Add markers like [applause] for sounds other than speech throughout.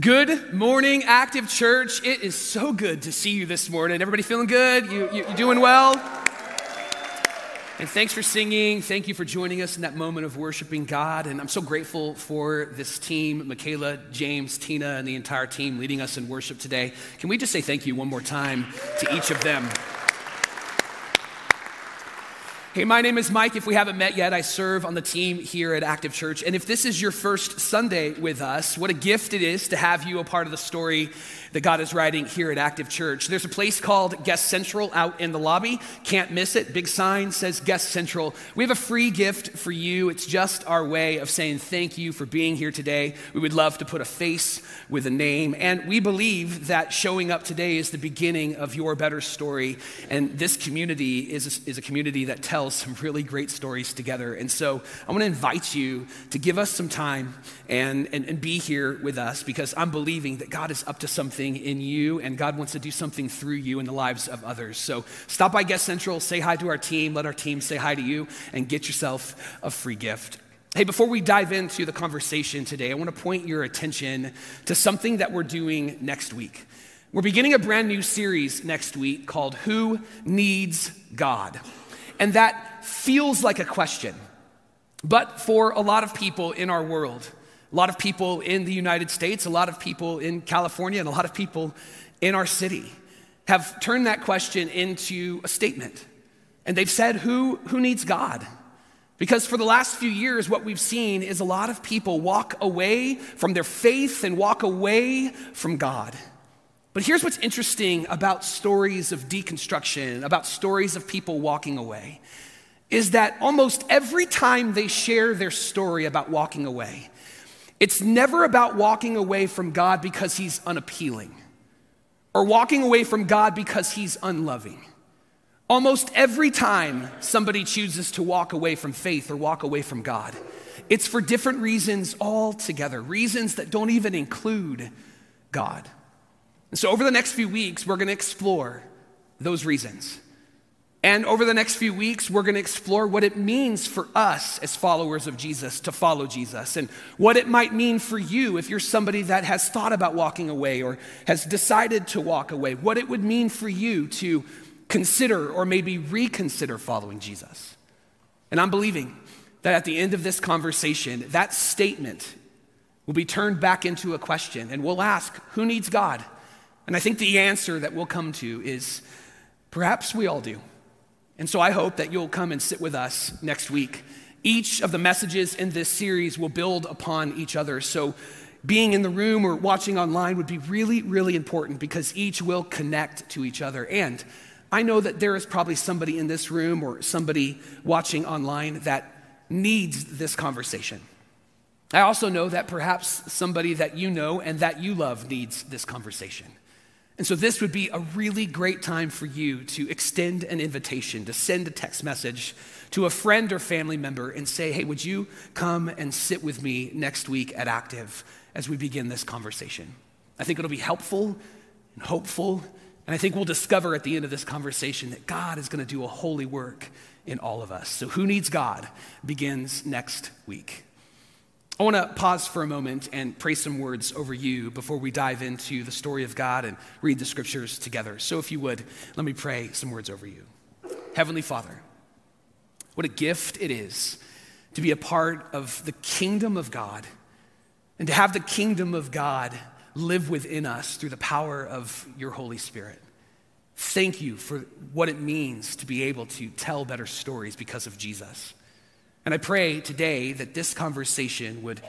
Good morning, Active Church. It is so good to see you this morning. Everybody feeling good? You, you, you doing well? And thanks for singing. Thank you for joining us in that moment of worshiping God. And I'm so grateful for this team Michaela, James, Tina, and the entire team leading us in worship today. Can we just say thank you one more time to each of them? Hey, my name is Mike. If we haven't met yet, I serve on the team here at Active Church. And if this is your first Sunday with us, what a gift it is to have you a part of the story that God is writing here at Active Church. There's a place called Guest Central out in the lobby. Can't miss it. Big sign says Guest Central. We have a free gift for you. It's just our way of saying thank you for being here today. We would love to put a face with a name. And we believe that showing up today is the beginning of your better story. And this community is a, is a community that tells some really great stories together. And so I want to invite you to give us some time and, and, and be here with us because I'm believing that God is up to something something in you, and God wants to do something through you in the lives of others. So stop by Guest Central, say hi to our team, let our team say hi to you, and get yourself a free gift. Hey, before we dive into the conversation today, I want to point your attention to something that we're doing next week. We're beginning a brand new series next week called Who Needs God? And that feels like a question. But for a lot of people in our world, a lot of people in the United States, a lot of people in California, and a lot of people in our city have turned that question into a statement. And they've said, Who, who needs God? Because for the last few years, what we've seen is a lot of people walk away from their faith and walk away from God. But here's what's interesting about stories of deconstruction, about stories of people walking away, is that almost every time they share their story about walking away, it's never about walking away from God because he's unappealing or walking away from God because he's unloving. Almost every time somebody chooses to walk away from faith or walk away from God, it's for different reasons altogether, reasons that don't even include God. And so, over the next few weeks, we're going to explore those reasons. And over the next few weeks, we're going to explore what it means for us as followers of Jesus to follow Jesus and what it might mean for you if you're somebody that has thought about walking away or has decided to walk away, what it would mean for you to consider or maybe reconsider following Jesus. And I'm believing that at the end of this conversation, that statement will be turned back into a question and we'll ask, Who needs God? And I think the answer that we'll come to is perhaps we all do. And so I hope that you'll come and sit with us next week. Each of the messages in this series will build upon each other. So being in the room or watching online would be really, really important because each will connect to each other. And I know that there is probably somebody in this room or somebody watching online that needs this conversation. I also know that perhaps somebody that you know and that you love needs this conversation. And so, this would be a really great time for you to extend an invitation, to send a text message to a friend or family member and say, hey, would you come and sit with me next week at Active as we begin this conversation? I think it'll be helpful and hopeful. And I think we'll discover at the end of this conversation that God is going to do a holy work in all of us. So, Who Needs God begins next week. I want to pause for a moment and pray some words over you before we dive into the story of God and read the scriptures together. So, if you would, let me pray some words over you. Heavenly Father, what a gift it is to be a part of the kingdom of God and to have the kingdom of God live within us through the power of your Holy Spirit. Thank you for what it means to be able to tell better stories because of Jesus. And I pray today that this conversation would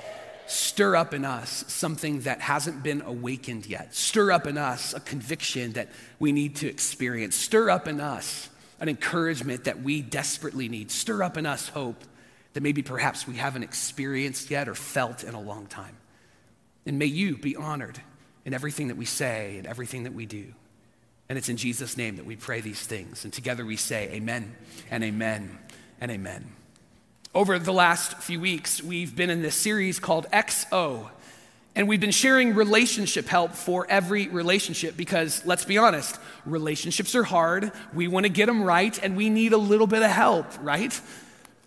stir up in us something that hasn't been awakened yet. Stir up in us a conviction that we need to experience. Stir up in us an encouragement that we desperately need. Stir up in us hope that maybe perhaps we haven't experienced yet or felt in a long time. And may you be honored in everything that we say and everything that we do. And it's in Jesus' name that we pray these things. And together we say, Amen and Amen and Amen. Over the last few weeks, we've been in this series called XO. And we've been sharing relationship help for every relationship because let's be honest, relationships are hard. We want to get them right and we need a little bit of help, right?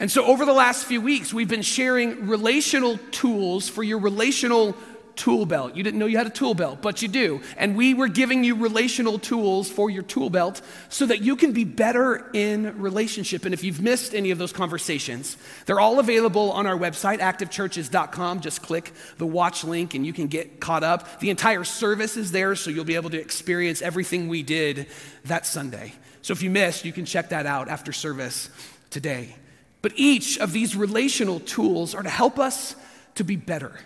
And so over the last few weeks, we've been sharing relational tools for your relational tool belt. You didn't know you had a tool belt, but you do. And we were giving you relational tools for your tool belt so that you can be better in relationship. And if you've missed any of those conversations, they're all available on our website, activechurches.com. Just click the watch link and you can get caught up. The entire service is there, so you'll be able to experience everything we did that Sunday. So if you missed, you can check that out after service today. But each of these relational tools are to help us to be better.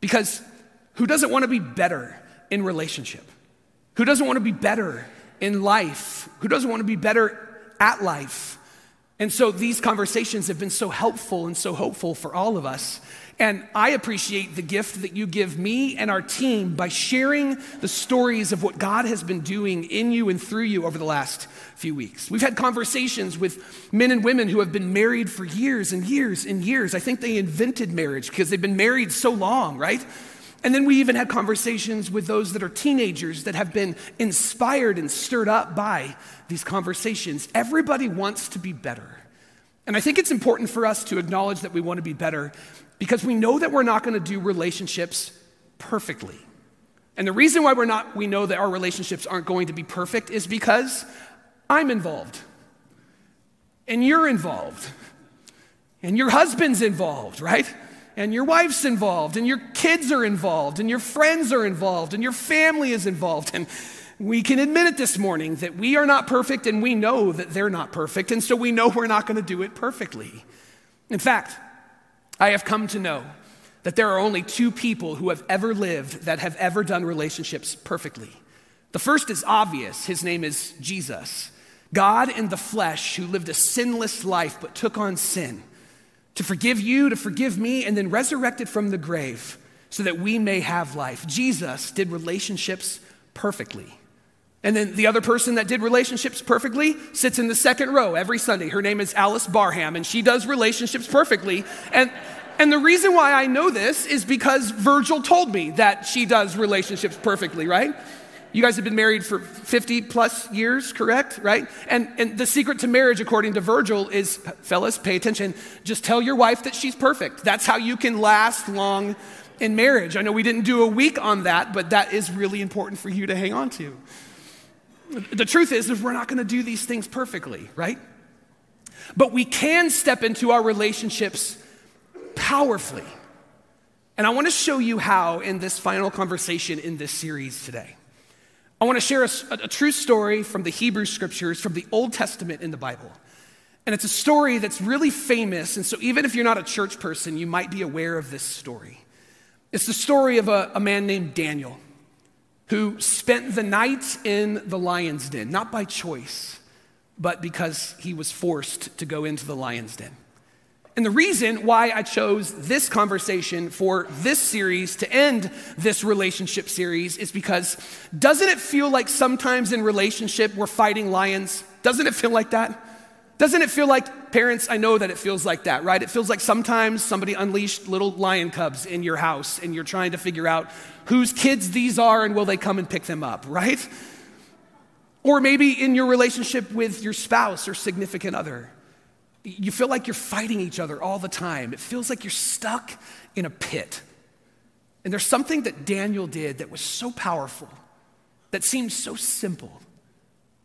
Because who doesn't want to be better in relationship? Who doesn't want to be better in life? Who doesn't want to be better at life? And so these conversations have been so helpful and so hopeful for all of us. And I appreciate the gift that you give me and our team by sharing the stories of what God has been doing in you and through you over the last few weeks. We've had conversations with men and women who have been married for years and years and years. I think they invented marriage because they've been married so long, right? And then we even had conversations with those that are teenagers that have been inspired and stirred up by these conversations. Everybody wants to be better. And I think it's important for us to acknowledge that we want to be better because we know that we're not going to do relationships perfectly. And the reason why we're not, we know that our relationships aren't going to be perfect is because I'm involved. And you're involved. And your husband's involved, right? And your wife's involved. And your kids are involved. And your friends are involved. And your family is involved. And we can admit it this morning that we are not perfect and we know that they're not perfect. And so we know we're not going to do it perfectly. In fact, I have come to know that there are only two people who have ever lived that have ever done relationships perfectly. The first is obvious. His name is Jesus. God in the flesh who lived a sinless life but took on sin to forgive you, to forgive me, and then resurrected from the grave so that we may have life. Jesus did relationships perfectly. And then the other person that did relationships perfectly sits in the second row every Sunday. Her name is Alice Barham, and she does relationships perfectly. And, and the reason why I know this is because Virgil told me that she does relationships perfectly, right? You guys have been married for 50 plus years, correct? Right? And, and the secret to marriage, according to Virgil, is fellas, pay attention. Just tell your wife that she's perfect. That's how you can last long in marriage. I know we didn't do a week on that, but that is really important for you to hang on to. The truth is, is we're not going to do these things perfectly, right? But we can step into our relationships powerfully. And I want to show you how in this final conversation in this series today. I want to share a, a, true story from the Hebrew scriptures, from the Old Testament in the Bible. And it's a story that's really famous. And so, even if you're not a church person, you might be aware of this story. It's the story of a, a man named Daniel who spent the night in the lion's den, not by choice, but because he was forced to go into the lion's den. And the reason why I chose this conversation for this series to end this relationship series is because doesn't it feel like sometimes in relationship we're fighting lions? Doesn't it feel like that? Doesn't it feel like, parents, I know that it feels like that, right? It feels like sometimes somebody unleashed little lion cubs in your house and you're trying to figure out whose kids these are and will they come and pick them up, right? Or maybe in your relationship with your spouse or significant other. You feel like you're fighting each other all the time. It feels like you're stuck in a pit. And there's something that Daniel did that was so powerful, that seemed so simple,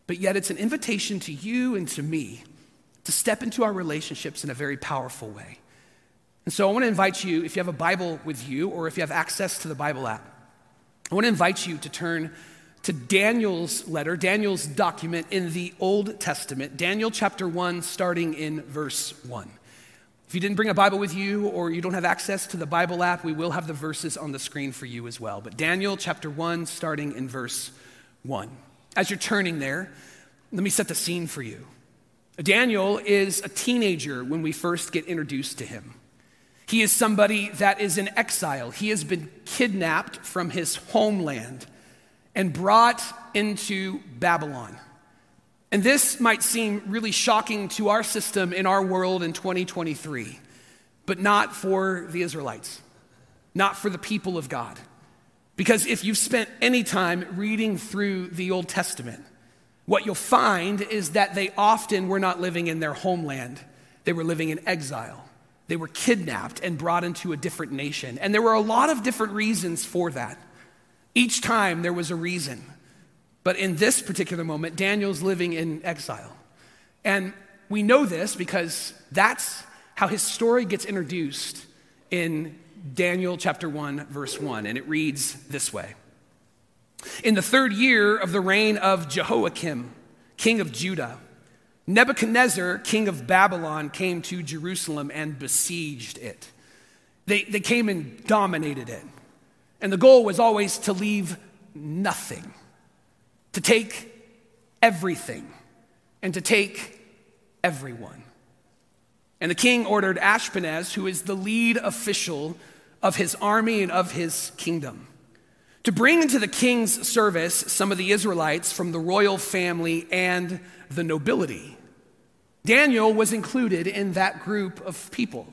but yet it's an invitation to you and to me to step into our relationships in a very powerful way. And so I want to invite you, if you have a Bible with you or if you have access to the Bible app, I want to invite you to turn to Daniel's letter, Daniel's document in the Old Testament, Daniel chapter 1, starting in verse 1. If you didn't bring a Bible with you or you don't have access to the Bible app, we will have the verses on the screen for you as well. But Daniel chapter 1, starting in verse 1. As you're turning there, let me set the scene for you. Daniel is a teenager when we first get introduced to him. He is somebody that is in exile. He has been kidnapped from his homeland and brought into Babylon. And this might seem really shocking to our system in our world in 2023, but not for the Israelites, not for the people of God. Because if you've spent any time reading through the Old Testament, what you'll find is that they often were not living in their homeland, they were living in exile. They were kidnapped and brought into a different nation. And there were a lot of different reasons for that. Each time there was a reason. But in this particular moment, Daniel's living in exile. And we know this because that's how his story gets introduced in Daniel chapter 1, verse 1. And it reads this way In the third year of the reign of Jehoiakim, king of Judah, Nebuchadnezzar, king of Babylon, came to Jerusalem and besieged it. They, they came and dominated it. And the goal was always to leave nothing, to take everything, and to take everyone. And the king ordered Ashpenaz, who is the lead official of his army and of his kingdom, to bring into the king's service some of the Israelites from the royal family and the nobility. Daniel was included in that group of people.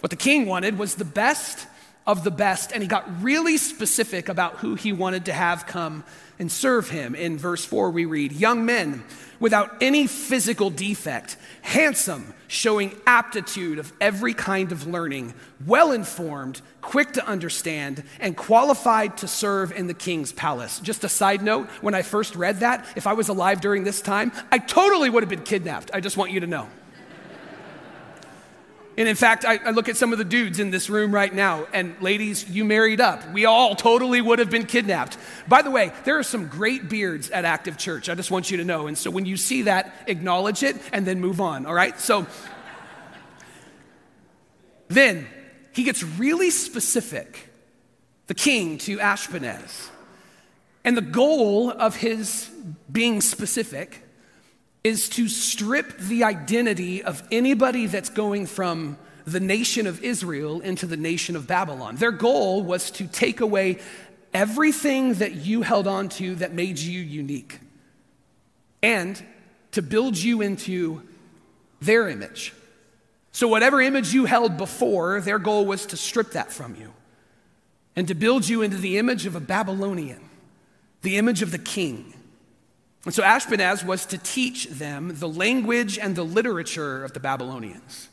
What the king wanted was the best of the best, and he got really specific about who he wanted to have come and serve him. In verse 4, we read, Young men without any physical defect, handsome, showing aptitude of every kind of learning, well informed, quick to understand, and qualified to serve in the king's palace. Just a side note when I first read that, if I was alive during this time, I totally would have been kidnapped. I just want you to know. And in fact, I, I, look at some of the dudes in this room right now, and ladies, you married up. We all totally would have been kidnapped. By the way, there are some great beards at Active Church. I just want you to know. And so when you see that, acknowledge it and then move on, all right? So then he gets really specific, the king to Ashpenaz. And the goal of his being specific is to strip the identity of anybody that's going from the nation of Israel into the nation of Babylon. Their goal was to take away everything that you held on to that made you unique and to build you into their image. So, whatever image you held before, their goal was to strip that from you and to build you into the image of a Babylonian, the image of the king. And so Ashpenaz was to teach them the language and the literature of the Babylonians.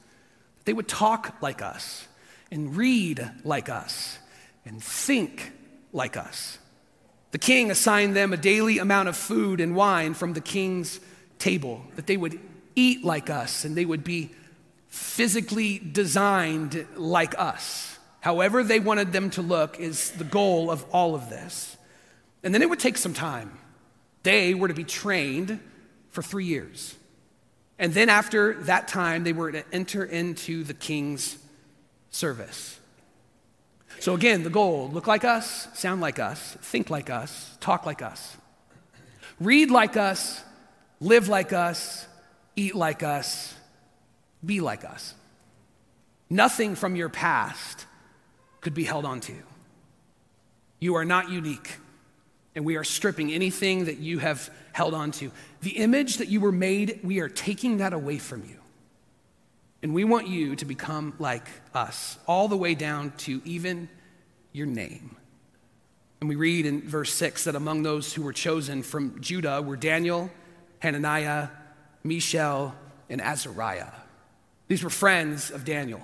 They would talk like us and read like us and think like us. The king assigned them a daily amount of food and wine from the king's table, that they would eat like us and they would be physically designed like us. However, they wanted them to look is the goal of all of this. And then it would take some time. They were to be trained for three years. And then after that time, they were to enter into the king's service. So again, the goal look like us, sound like us, think like us, talk like us, read like us, live like us, eat like us, be like us. Nothing from your past could be held onto. You are not unique and we are stripping anything that you have held on to. The image that you were made, we are taking that away from you. And we want you to become like us, all the way down to even your name. And we read in verse 6 that among those who were chosen from Judah were Daniel, Hananiah, Mishael, and Azariah. These were friends of Daniel.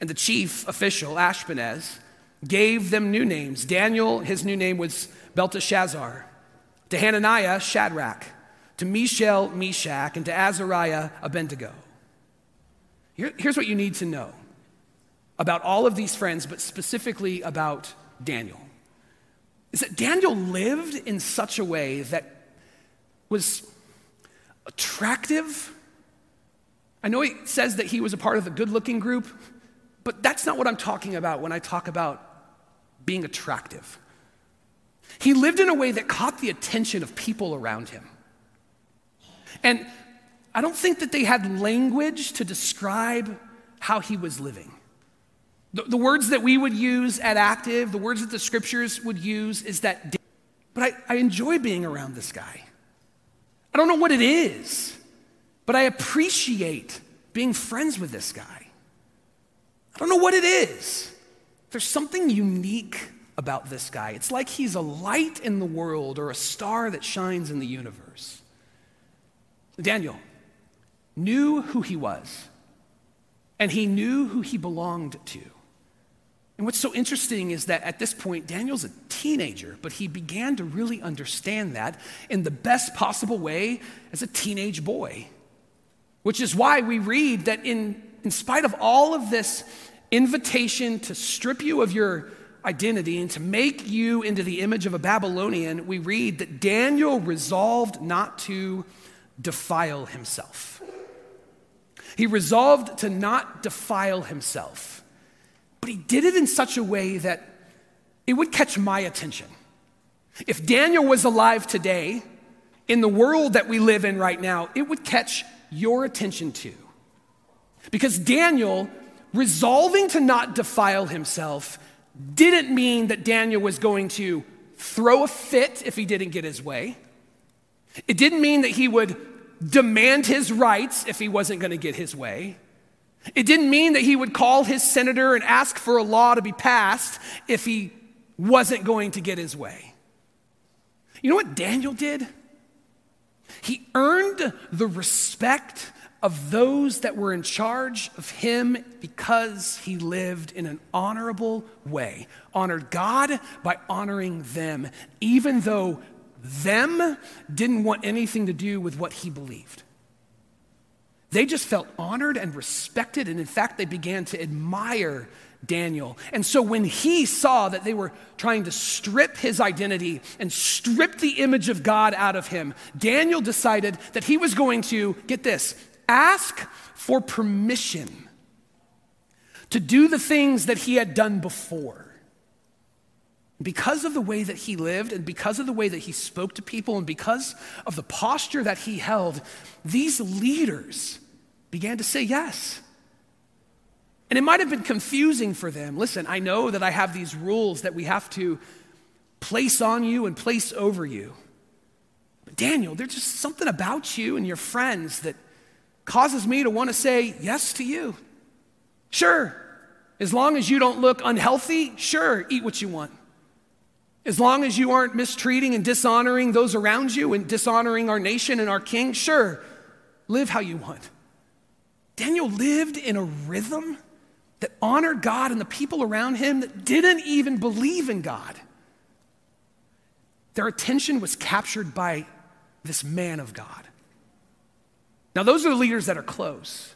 And the chief official, Ashpenaz, gave them new names. Daniel, his new name was Belteshazzar, to Hananiah, Shadrach, to Mishael, Meshach, and to Azariah, Abednego. Here, here's what you need to know about all of these friends, but specifically about Daniel is that Daniel lived in such a way that was attractive. I know he says that he was a part of the good looking group, but that's not what I'm talking about when I talk about being attractive. He lived in a way that caught the attention of people around him. And I don't think that they had language to describe how he was living. The, the, words that we would use at Active, the words that the scriptures would use is that, but I, I enjoy being around this guy. I don't know what it is, but I appreciate being friends with this guy. I don't know what it is. There's something unique about this guy. It's like he's a light in the world or a star that shines in the universe. Daniel knew who he was, and he knew who he belonged to. And what's so interesting is that at this point, Daniel's a teenager, but he began to really understand that in the best possible way as a teenage boy. Which is why we read that in, in spite of all of this invitation to strip you of your identity and to make you into the image of a Babylonian, we read that Daniel resolved not to defile himself. He resolved to not defile himself, but he did it in such a way that it would catch my attention. If Daniel was alive today, in the world that we live in right now, it would catch your attention too. Because Daniel, resolving to not defile himself, didn't mean that Daniel was going to throw a fit if he didn't get his way. It didn't mean that he would demand his rights if he wasn't going to get his way. It didn't mean that he would call his senator and ask for a law to be passed if he wasn't going to get his way. You know what Daniel did? He earned the respect of those that were in charge of him because he lived in an honorable way, honored God by honoring them, even though them didn't want anything to do with what he believed. They just felt honored and respected, and in fact, they began to admire Daniel. And so when he saw that they were trying to strip his identity and strip the image of God out of him, Daniel decided that he was going to, get this, ask for permission to do the things that he had done before. Because of the way that he lived and because of the way that he spoke to people and because of the posture that he held, these leaders began to say yes. And it might have been confusing for them. Listen, I know that I have these rules that we have to place on you and place over you. But Daniel, there's just something about you and your friends that causes me to want to say yes to you. Sure, as long as you don't look unhealthy, sure, eat what you want. As long as you aren't mistreating and dishonoring those around you and dishonoring our nation and our king, sure, live how you want. Daniel lived in a rhythm that honored God and the people around him that didn't even believe in God. Their attention was captured by this man of God. Now, those are the leaders that are close,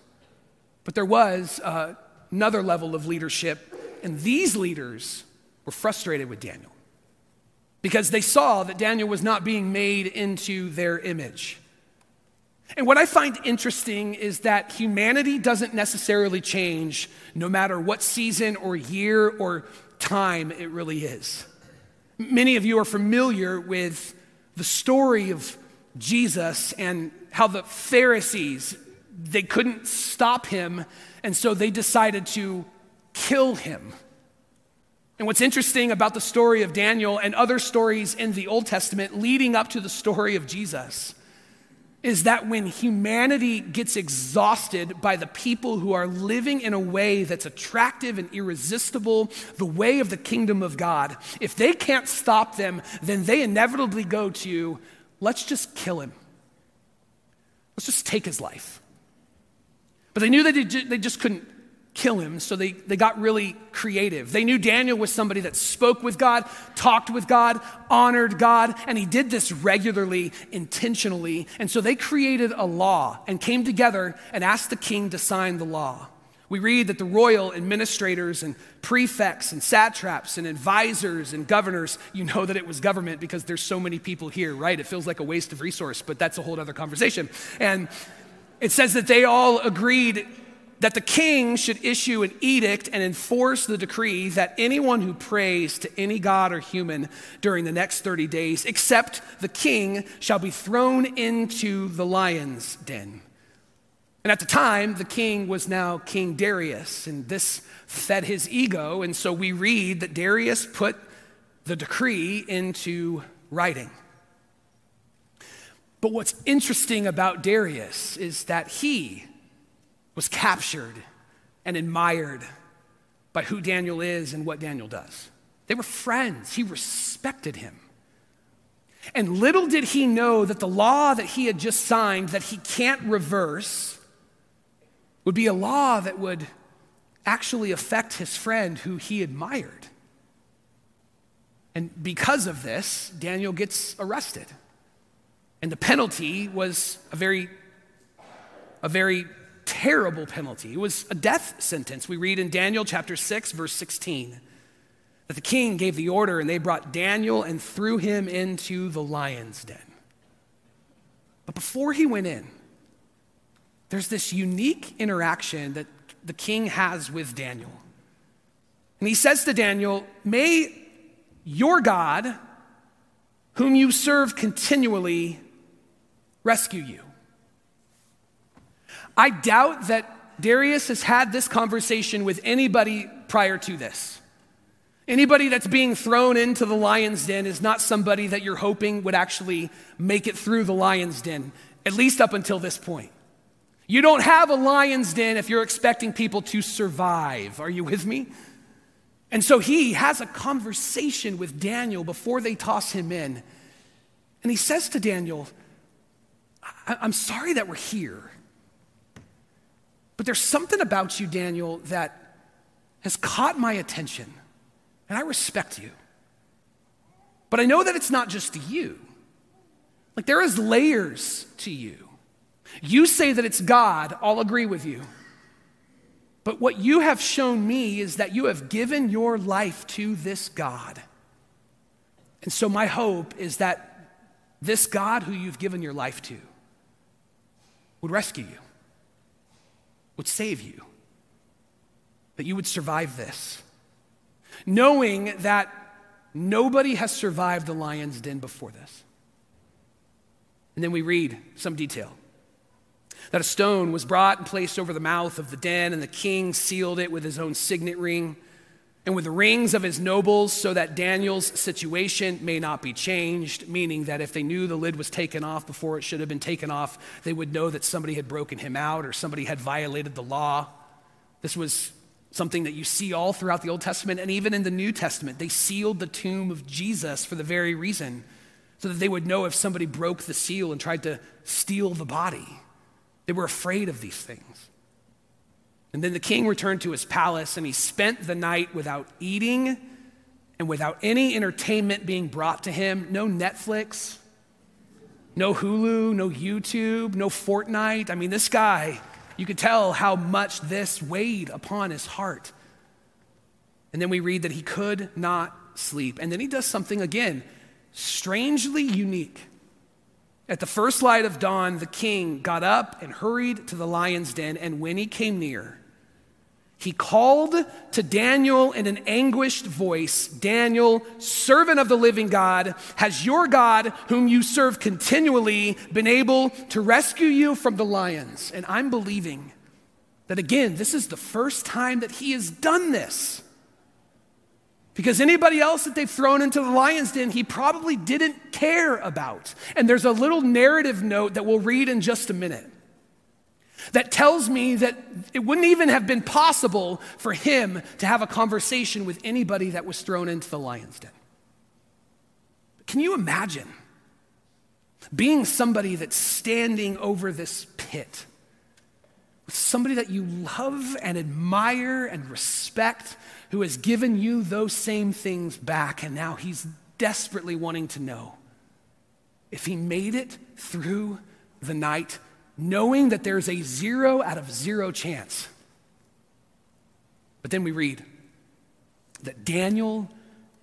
but there was uh, another level of leadership, and these leaders were frustrated with Daniel because they saw that Daniel was not being made into their image. And what I find interesting is that humanity doesn't necessarily change no matter what season or year or time it really is. Many of you are familiar with the story of Jesus and how the Pharisees they couldn't stop him and so they decided to kill him. And what's interesting about the story of Daniel and other stories in the Old Testament leading up to the story of Jesus is that when humanity gets exhausted by the people who are living in a way that's attractive and irresistible, the way of the kingdom of God, if they can't stop them, then they inevitably go to, let's just kill him. Let's just take his life. But they knew that they just couldn't kill him, so they, they got really creative. They knew Daniel was somebody that spoke with God, talked with God, honored God, and he did this regularly, intentionally. And so they created a law and came together and asked the king to sign the law. We read that the royal administrators and prefects and satraps and advisors and governors, you know that it was government because there's so many people here, right? It feels like a waste of resource, but that's a whole other conversation. And it says that they all agreed that the king should issue an edict and enforce the decree that anyone who prays to any god or human during the next 30 days, except the king, shall be thrown into the lion's den. And at the time, the king was now King Darius, and this fed his ego. And so we read that Darius put the decree into writing. But what's interesting about Darius is that he was captured and admired by who Daniel is and what Daniel does. They were friends, he respected him. And little did he know that the law that he had just signed, that he can't reverse, would be a law that would actually affect his friend who he admired. And because of this, Daniel gets arrested. And the penalty was a very, a very terrible penalty. It was a death sentence. We read in Daniel chapter 6, verse 16, that the king gave the order and they brought Daniel and threw him into the lion's den. But before he went in, there's this unique interaction that the king has with Daniel. And he says to Daniel, May your God, whom you serve continually, rescue you. I doubt that Darius has had this conversation with anybody prior to this. Anybody that's being thrown into the lion's den is not somebody that you're hoping would actually make it through the lion's den, at least up until this point. You don't have a lion's den if you're expecting people to survive. Are you with me? And so he has a conversation with Daniel before they toss him in. And he says to Daniel, I'm sorry that we're here, but there's something about you, Daniel, that has caught my attention, and I respect you. But I know that it's not just you. Like there is layers to you. You say that it's God, I'll agree with you. But what you have shown me is that you have given your life to this God. And so, my hope is that this God who you've given your life to would rescue you, would save you, that you would survive this. Knowing that nobody has survived the lion's den before this. And then we read some detail that a stone was brought and placed over the mouth of the den, and the king sealed it with his own signet ring and with the rings of his nobles, so that Daniel's situation may not be changed, meaning that if they knew the lid was taken off before it should have been taken off, they would know that somebody had broken him out or somebody had violated the law. This was something that you see all throughout the Old Testament and even in the New Testament. They sealed the tomb of Jesus for the very reason, so that they would know if somebody broke the seal and tried to steal the body. They were afraid of these things. And then the king returned to his palace and he spent the night without eating and without any entertainment being brought to him. No Netflix, no Hulu, no YouTube, no Fortnite. I mean, this guy, you could tell how much this weighed upon his heart. And then we read that he could not sleep. And then he does something again strangely unique. At the first light of dawn, the king got up and hurried to the lion's den, and when he came near, he called to Daniel in an anguished voice Daniel, servant of the living God, has your God, whom you serve continually, been able to rescue you from the lions? And I'm believing that again, this is the first time that he has done this. Because anybody else that they've thrown into the lion's den, he probably didn't care about. And there's a little narrative note that we'll read in just a minute that tells me that it wouldn't even have been possible for him to have a conversation with anybody that was thrown into the lion's den. Can you imagine being somebody that's standing over this pit? Somebody that you love and admire and respect, who has given you those same things back, and now he's desperately wanting to know if he made it through the night, knowing that there's a zero out of zero chance. But then we read that Daniel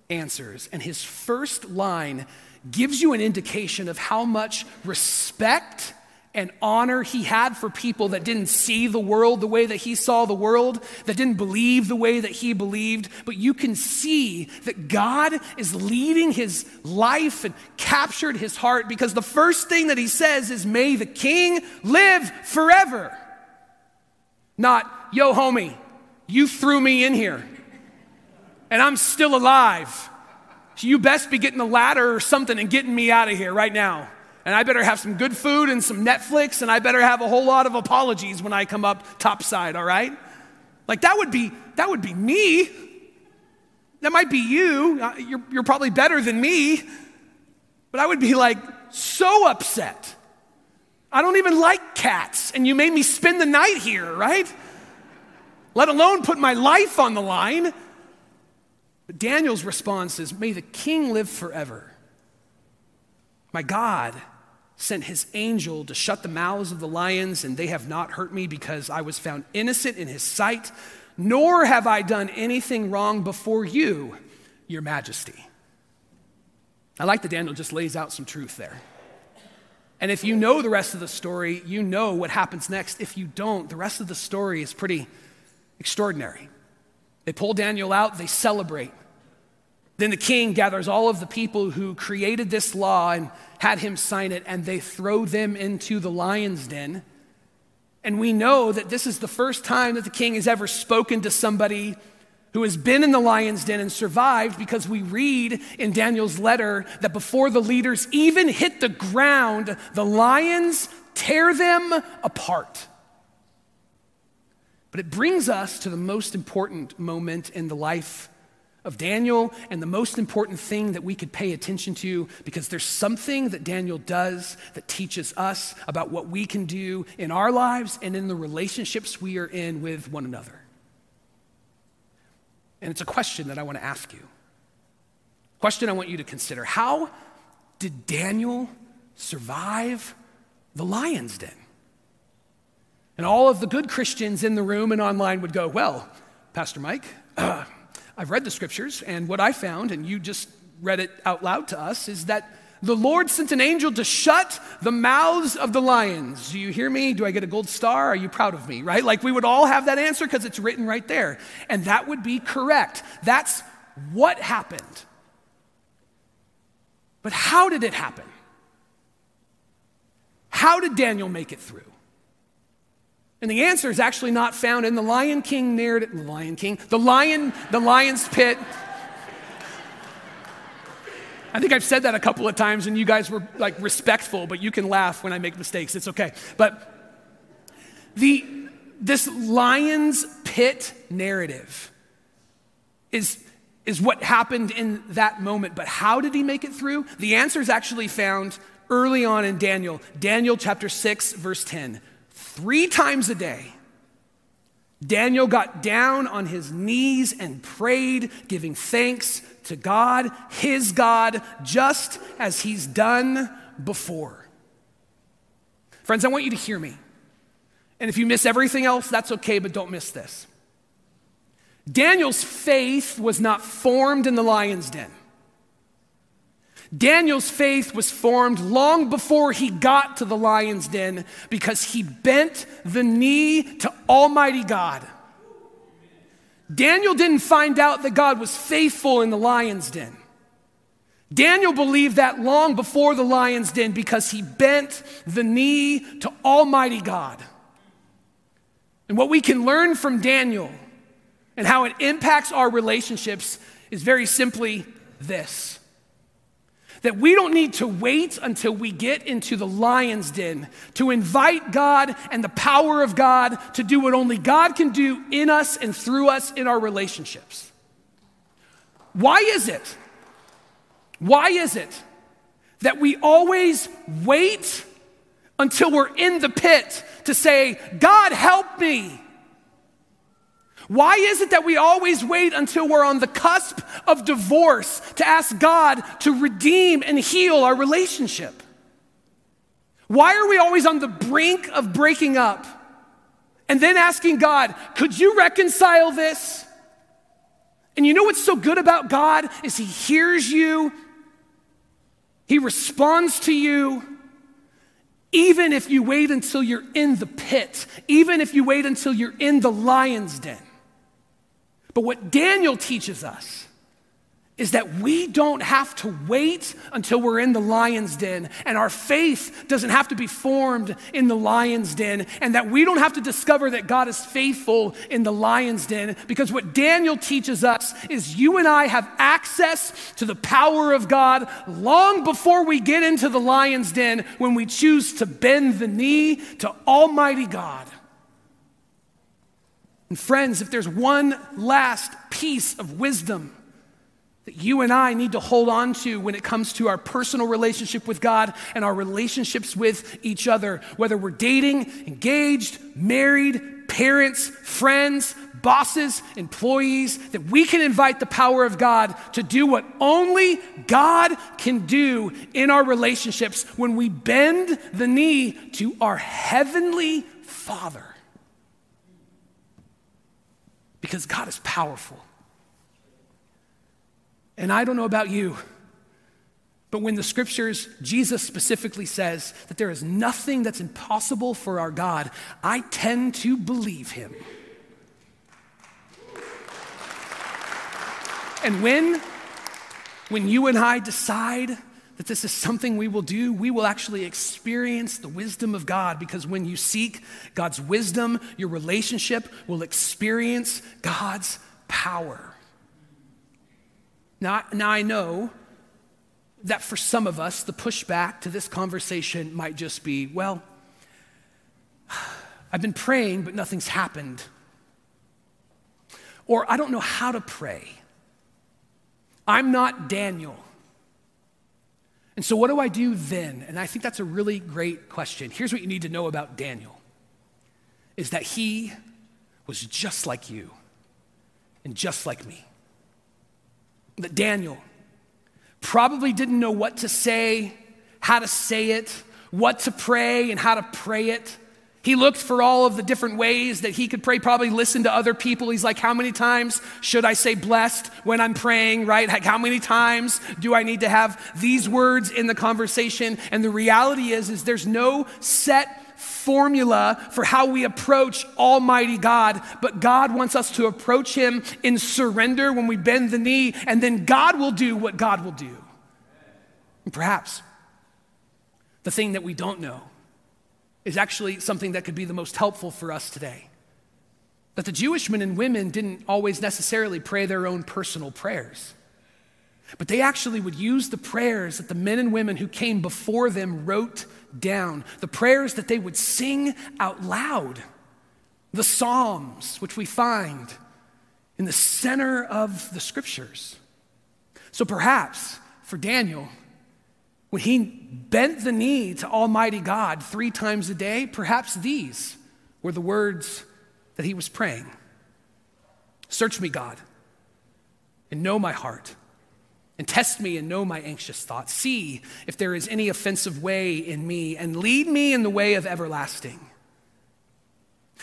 answers, and his first line gives you an indication of how much respect and honor he had for people that didn't see the world the way that he saw the world, that didn't believe the way that he believed. But you can see that God is leading his life and captured his heart because the first thing that he says is, May the king live forever. Not, yo, homie, you threw me in here and I'm still alive. So you best be getting a ladder or something and getting me out of here right now and I better have some good food and some Netflix, and I better have a whole lot of apologies when I come up topside, all right? Like that would be that would be me. That might be you. Uh, you're, you're probably better than me. But I would be like so upset I don't even like cats, and you made me spend the night here, right? Let alone put my life on the line. But Daniel's response is May the king live forever. My God sent his angel to shut the mouths of the lions, and they have not hurt me because I was found innocent in his sight, nor have I done anything wrong before you, your majesty. I like that Daniel just lays out some truth there. And if you know the rest of the story, you know what happens next. If you don't, the rest of the story is pretty extraordinary. They pull Daniel out, they celebrate. Then the king gathers all of the people who created this law and had him sign it, and they throw them into the lion's den. And we know that this is the first time that the king has ever spoken to somebody who has been in the lion's den and survived because we read in Daniel's letter that before the leaders even hit the ground, the lions tear them apart. But it brings us to the most important moment in the life of Daniel and the most important thing that we could pay attention to because there's something that Daniel does that teaches us about what we can do in our lives and in the relationships we are in with one another. And it's a question that I want to ask you. Question I want you to consider. How did Daniel survive the lion's den? And all of the good Christians in the room and online would go, Well, Pastor Mike, [clears throat] I've read the scriptures, and what I found, and you just read it out loud to us, is that the Lord sent an angel to shut the mouths of the lions. Do you hear me? Do I get a gold star? Are you proud of me? Right? Like we would all have that answer because it's written right there. And that would be correct. That's what happened. But how did it happen? How did Daniel make it through? And the answer is actually not found in the Lion King narrative. The Lion King, the lion, the lion's pit. I think I've said that a couple of times, and you guys were like respectful, but you can laugh when I make mistakes. It's okay. But the this lion's pit narrative is is what happened in that moment. But how did he make it through? The answer is actually found early on in Daniel, Daniel chapter 6, verse 10. Three times a day, Daniel got down on his knees and prayed, giving thanks to God, his God, just as he's done before. Friends, I want you to hear me. And if you miss everything else, that's okay, but don't miss this. Daniel's faith was not formed in the lion's den. Daniel's faith was formed long before he got to the lion's den because he bent the knee to Almighty God. Daniel didn't find out that God was faithful in the lion's den. Daniel believed that long before the lion's den because he bent the knee to Almighty God. And what we can learn from Daniel and how it impacts our relationships is very simply this that we don't need to wait until we get into the lion's den to invite God and the power of God to do what only God can do in us and through us in our relationships. Why is it? Why is it that we always wait until we're in the pit to say, God, help me? Why is it that we always wait until we're on the cusp of divorce to ask God to redeem and heal our relationship? Why are we always on the brink of breaking up and then asking God, could you reconcile this? And you know what's so good about God is he hears you. He responds to you. Even if you wait until you're in the pit, even if you wait until you're in the lion's den. But what Daniel teaches us is that we don't have to wait until we're in the lion's den, and our faith doesn't have to be formed in the lion's den, and that we don't have to discover that God is faithful in the lion's den, because what Daniel teaches us is you and I have access to the power of God long before we get into the lion's den when we choose to bend the knee to Almighty God. And friends, if there's one last piece of wisdom that you and I need to hold on to when it comes to our personal relationship with God and our relationships with each other, whether we're dating, engaged, married, parents, friends, bosses, employees, that we can invite the power of God to do what only God can do in our relationships when we bend the knee to our heavenly Father. Because God is powerful. And I don't know about you, but when the scriptures, Jesus specifically says that there is nothing that's impossible for our God, I tend to believe him. And when, when you and I decide that this is something we will do, we will actually experience the wisdom of God because when you seek God's wisdom, your relationship will experience God's power. Now, now I know that for some of us, the pushback to this conversation might just be, well, [sighs] I've been praying, but nothing's happened. Or I don't know how to pray. I'm not Daniel. And so, what do I do then? And I think that's a really great question. Here's what you need to know about Daniel is that he was just like you and just like me that Daniel probably didn't know what to say, how to say it, what to pray, and how to pray it. He looked for all of the different ways that he could pray, probably listen to other people. He's like, How many times should I say blessed when I'm praying, right? How many times do I need to have these words in the conversation? And the reality is, is there's no set formula for how we approach Almighty God, but God wants us to approach Him in surrender when we bend the knee, and then God will do what God will do. And perhaps the thing that we don't know is actually something that could be the most helpful for us today. That the Jewish men and women didn't always necessarily pray their own personal prayers. But they actually would use the prayers that the men and women who came before them wrote down, the prayers that they would sing out loud, the Psalms, which we find in the center of the scriptures. So perhaps for Daniel, when he bent the knee to Almighty God three times a day, perhaps these were the words that he was praying Search me, God, and know my heart and test me and know my anxious thoughts. See if there is any offensive way in me, and lead me in the way of everlasting.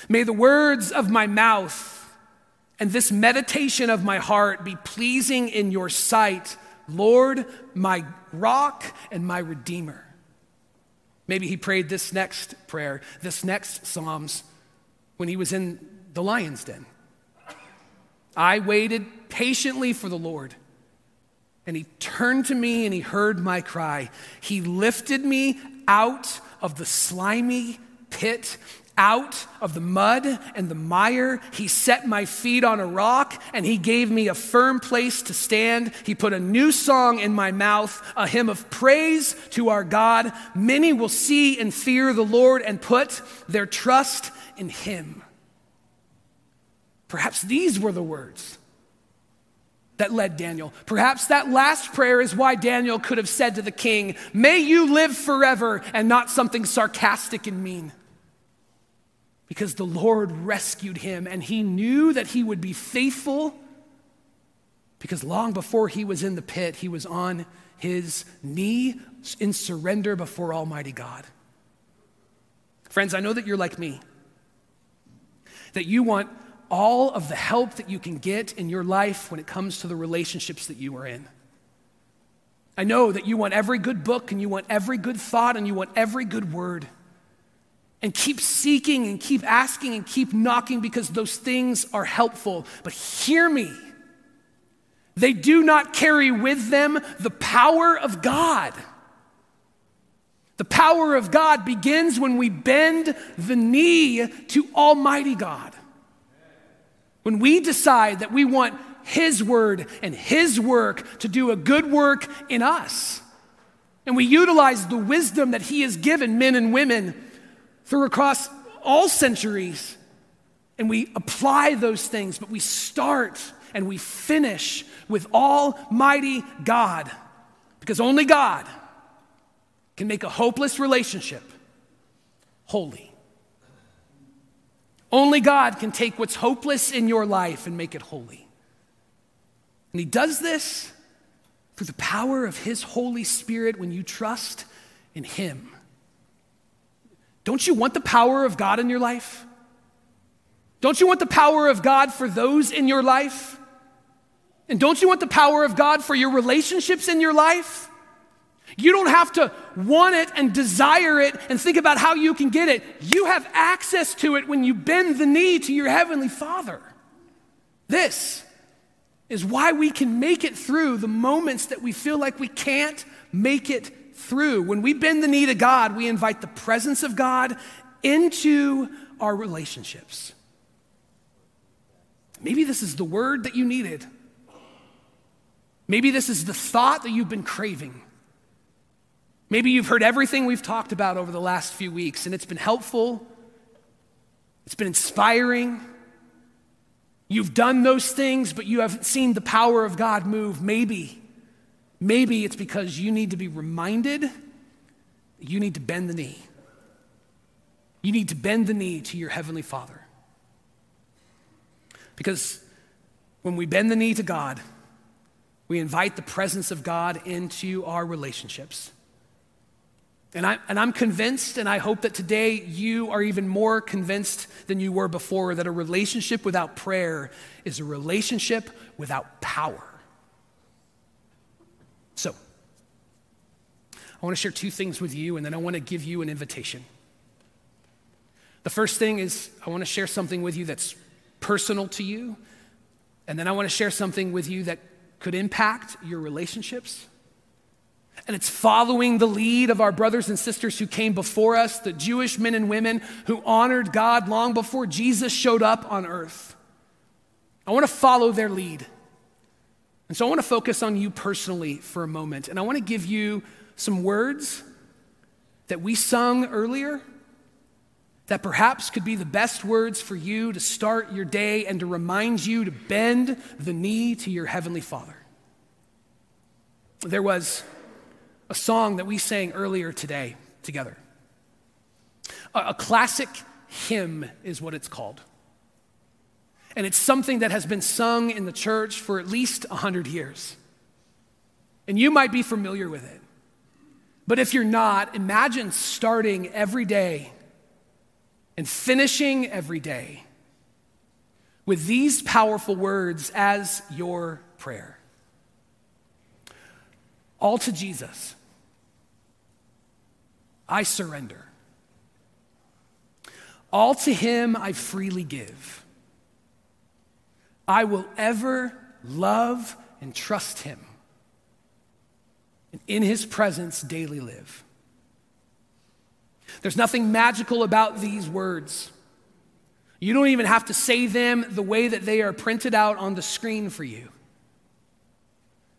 May the words of my mouth and this meditation of my heart be pleasing in your sight, Lord, my rock and my redeemer. Maybe he prayed this next prayer, this next Psalms, when he was in the lion's den. I waited patiently for the Lord and he turned to me and he heard my cry. He lifted me out of the slimy pit, out of the mud and the mire. He set my feet on a rock and he gave me a firm place to stand. He put a new song in my mouth, a hymn of praise to our God. Many will see and fear the Lord and put their trust in him. Perhaps these were the words that led Daniel. Perhaps that last prayer is why Daniel could have said to the king, May you live forever, and not something sarcastic and mean. Because the Lord rescued him, and he knew that he would be faithful. Because long before he was in the pit, he was on his knee in surrender before Almighty God. Friends, I know that you're like me, that you want all of the help that you can get in your life when it comes to the relationships that you are in. I know that you want every good book and you want every good thought and you want every good word. And keep seeking and keep asking and keep knocking because those things are helpful. But hear me. They do not carry with them the power of God. The power of God begins when we bend the knee to Almighty God. When we decide that we want His word and His work to do a good work in us, and we utilize the wisdom that He has given men and women through across all centuries, and we apply those things, but we start and we finish with Almighty God. Because only God can make a hopeless relationship holy. Only God can take what's hopeless in your life and make it holy. And He does this through the power of His Holy Spirit when you trust in Him. Don't you want the power of God in your life? Don't you want the power of God for those in your life? And don't you want the power of God for your relationships in your life? You don't have to want it and desire it and think about how you can get it. You have access to it when you bend the knee to your Heavenly Father. This is why we can make it through the moments that we feel like we can't make it through. When we bend the knee to God, we invite the presence of God into our relationships. Maybe this is the word that you needed. Maybe this is the thought that you've been craving. Maybe you've heard everything we've talked about over the last few weeks, and it's been helpful, it's been inspiring. You've done those things, but you haven't seen the power of God move. Maybe, maybe it's because you need to be reminded you need to bend the knee. You need to bend the knee to your Heavenly Father. Because when we bend the knee to God, we invite the presence of God into our relationships. And, I, and I'm convinced, and I hope that today you are even more convinced than you were before, that a relationship without prayer is a relationship without power. So, I want to share two things with you, and then I want to give you an invitation. The first thing is, I want to share something with you that's personal to you, and then I want to share something with you that could impact your relationships. And it's following the lead of our brothers and sisters who came before us, the Jewish men and women who honored God long before Jesus showed up on earth. I want to follow their lead. And so I want to focus on you personally for a moment. And I want to give you some words that we sung earlier that perhaps could be the best words for you to start your day and to remind you to bend the knee to your Heavenly Father. There was a song that we sang earlier today together. A, classic hymn is what it's called. And it's something that has been sung in the church for at least 100 years. And you might be familiar with it. But if you're not, imagine starting every day and finishing every day with these powerful words as your prayer All to Jesus. I surrender. All to him I freely give. I will ever love and trust him, and in his presence daily live. There's nothing magical about these words. You don't even have to say them the way that they are printed out on the screen for you.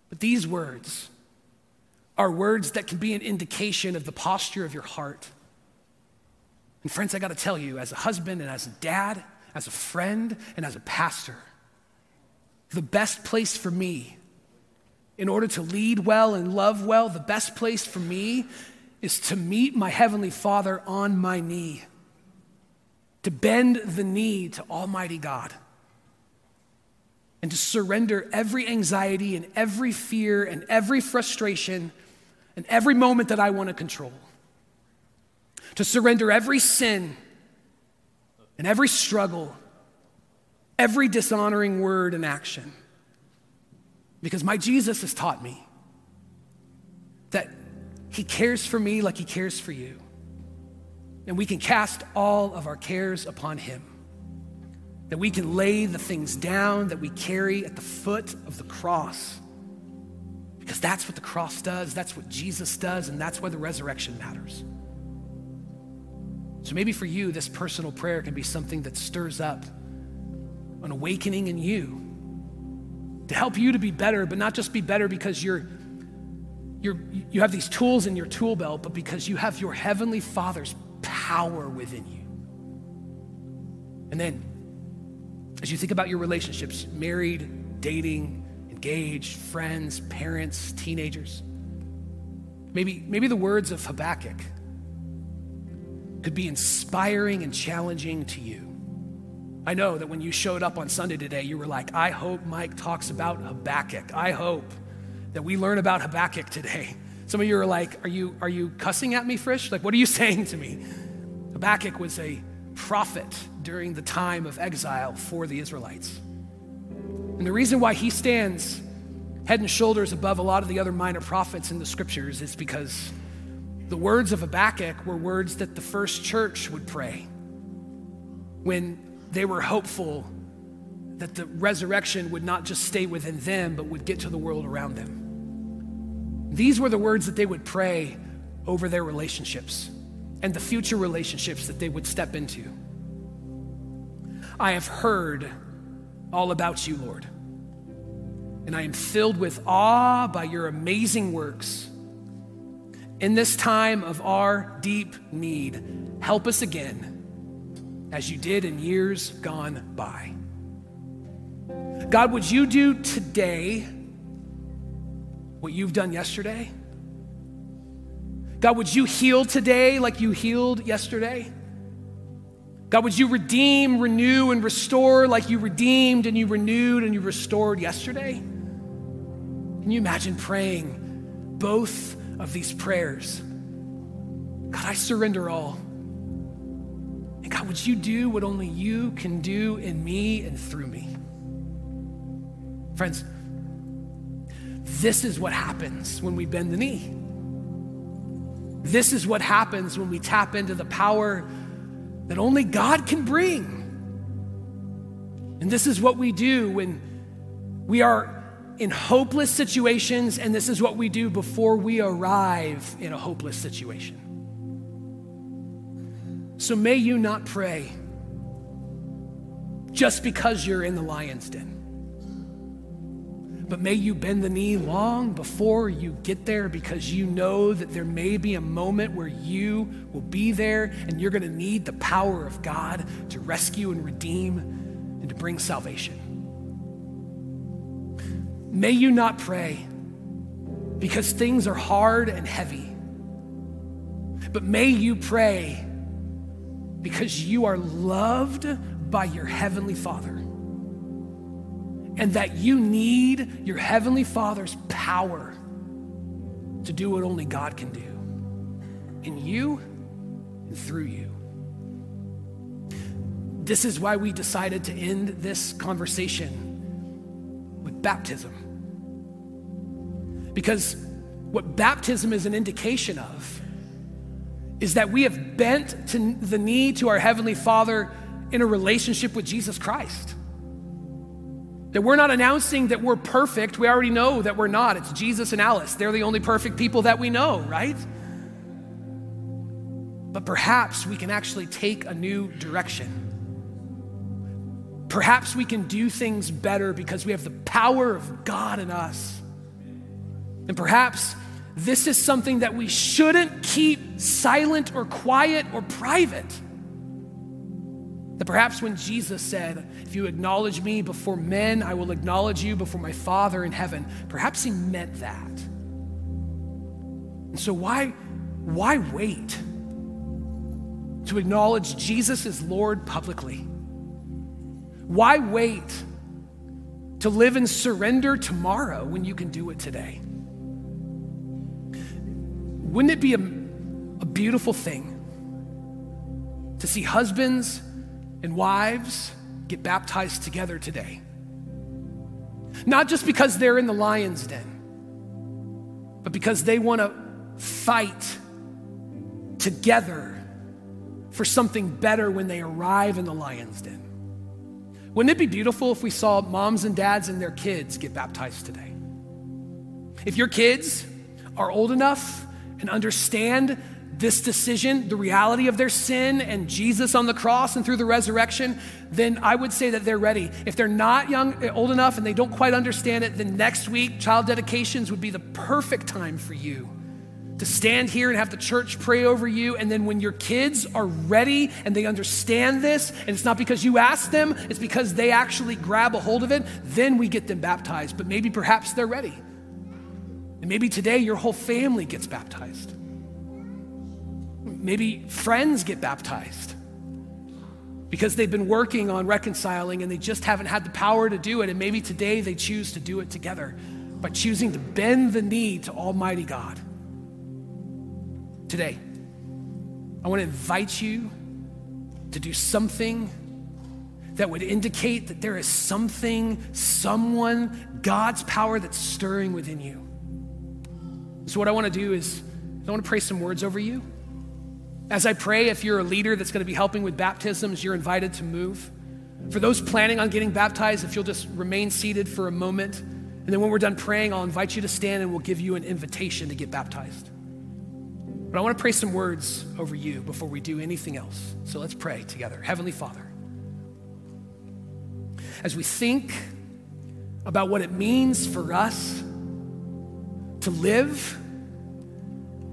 But these words, are words that can be an indication of the posture of your heart. And, friends, I got to tell you, as a husband and as a dad, as a friend and as a pastor, the best place for me, in order to lead well and love well, the best place for me is to meet my Heavenly Father on my knee, to bend the knee to Almighty God, and to surrender every anxiety and every fear and every frustration and every moment that I want to control. To surrender every sin and every struggle, every dishonoring word and action. Because my Jesus has taught me that He cares for me like He cares for you. And we can cast all of our cares upon Him. That we can lay the things down that we carry at the foot of the cross because that's what the cross does, that's what Jesus does, and that's why the resurrection matters. So maybe for you, this personal prayer can be something that stirs up an awakening in you to help you to be better, but not just be better because you're, you're, you have these tools in your tool belt, but because you have your Heavenly Father's power within you. And then, as you think about your relationships, married, dating, engaged, friends, parents, teenagers. Maybe, maybe the words of Habakkuk could be inspiring and challenging to you. I know that when you showed up on Sunday today, you were like, I hope Mike talks about Habakkuk. I hope that we learn about Habakkuk today. Some of you are like, Are you, are you cussing at me, Frisch? Like, what are you [laughs] saying to me? Habakkuk was a prophet during the time of exile for the Israelites. And the reason why he stands head and shoulders above a lot of the other minor prophets in the scriptures is because the words of Habakkuk were words that the first church would pray when they were hopeful that the resurrection would not just stay within them, but would get to the world around them. These were the words that they would pray over their relationships and the future relationships that they would step into. I have heard all about you, Lord, and I am filled with awe by your amazing works. In this time of our deep need, help us again as you did in years gone by. God, would you do today what you've done yesterday? God, would you heal today like you healed yesterday? God, would you redeem, renew, and restore like you redeemed and you renewed and you restored yesterday? Can you imagine praying both of these prayers? God, I surrender all. God, would you do what only you can do in me and through me? Friends, this is what happens when we bend the knee. This is what happens when we tap into the power that only God can bring. And this is what we do when we are in hopeless situations, and this is what we do before we arrive in a hopeless situation. So may you not pray just because you're in the lion's den. But may you bend the knee long before you get there because you know that there may be a moment where you will be there and you're going to need the power of God to rescue and redeem and to bring salvation. May you not pray because things are hard and heavy, but may you pray because you are loved by your Heavenly Father and that you need your Heavenly Father's power to do what only God can do in you and through you. This is why we decided to end this conversation with baptism. Because what baptism is an indication of is that we have bent to the knee to our Heavenly Father in a relationship with Jesus Christ. That we're not announcing that we're perfect. We already know that we're not. It's Jesus and Alice. They're the only perfect people that we know, right? But perhaps we can actually take a new direction. Perhaps we can do things better because we have the power of God in us. And perhaps this is something that we shouldn't keep silent or quiet or private. That perhaps when Jesus said, If you acknowledge me before men, I will acknowledge you before my Father in heaven, perhaps he meant that. And so, why, why wait to acknowledge Jesus as Lord publicly? Why wait to live in surrender tomorrow when you can do it today? Wouldn't it be a, a beautiful thing to see husbands and wives get baptized together today. Not just because they're in the lion's den, but because they want to fight together for something better when they arrive in the lion's den. Wouldn't it be beautiful if we saw moms and dads and their kids get baptized today? If your kids are old enough and understand this decision, the reality of their sin and Jesus on the cross and through the resurrection, then I would say that they're ready. If they're not young, eh, old enough and they don't quite understand it, then next week, child dedications would be the perfect time for you to stand here and have the church pray over you. And then when your kids are ready and they understand this, and it's not because you asked them, it's because they actually grab a hold of it, then we get them baptized. But maybe perhaps they're ready. And maybe today your whole family gets baptized. Maybe friends get baptized because they've been working on reconciling and they just haven't had the power to do it. And maybe today they choose to do it together by choosing to bend the knee to Almighty God. Today, I want to invite you to do something that would indicate that there is something, someone, God's power that's stirring within you. So, what I want to do is, I want to pray some words over you. As I pray, if you're a leader that's going to be helping with baptisms, you're invited to move. For those planning on getting baptized, if you'll just remain seated for a moment, and then when we're done praying, I'll invite you to stand and we'll give you an invitation to get baptized. But I want to pray some words over you before we do anything else. So let's pray together. Heavenly Father, as we think about what it means for us to live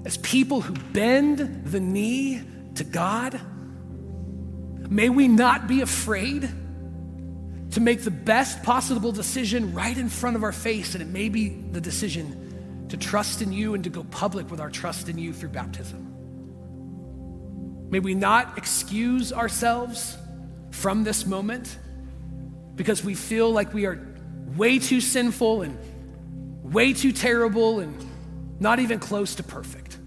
as people who bend the knee to God, may we not be afraid to make the best possible decision right in front of our face, and it may be the decision to trust in you and to go public with our trust in you through baptism. May we not excuse ourselves from this moment because we feel like we are way too sinful and way too terrible and not even close to perfect.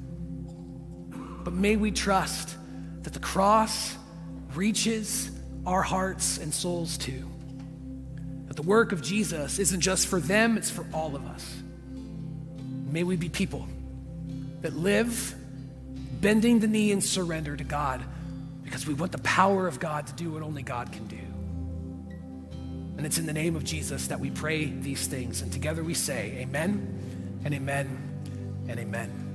But may we trust that the cross reaches our hearts and souls too. That the work of Jesus isn't just for them, it's for all of us. May we be people that live bending the knee and surrender to God because we want the power of God to do what only God can do. And it's in the name of Jesus that we pray these things. And together we say, Amen and Amen and Amen.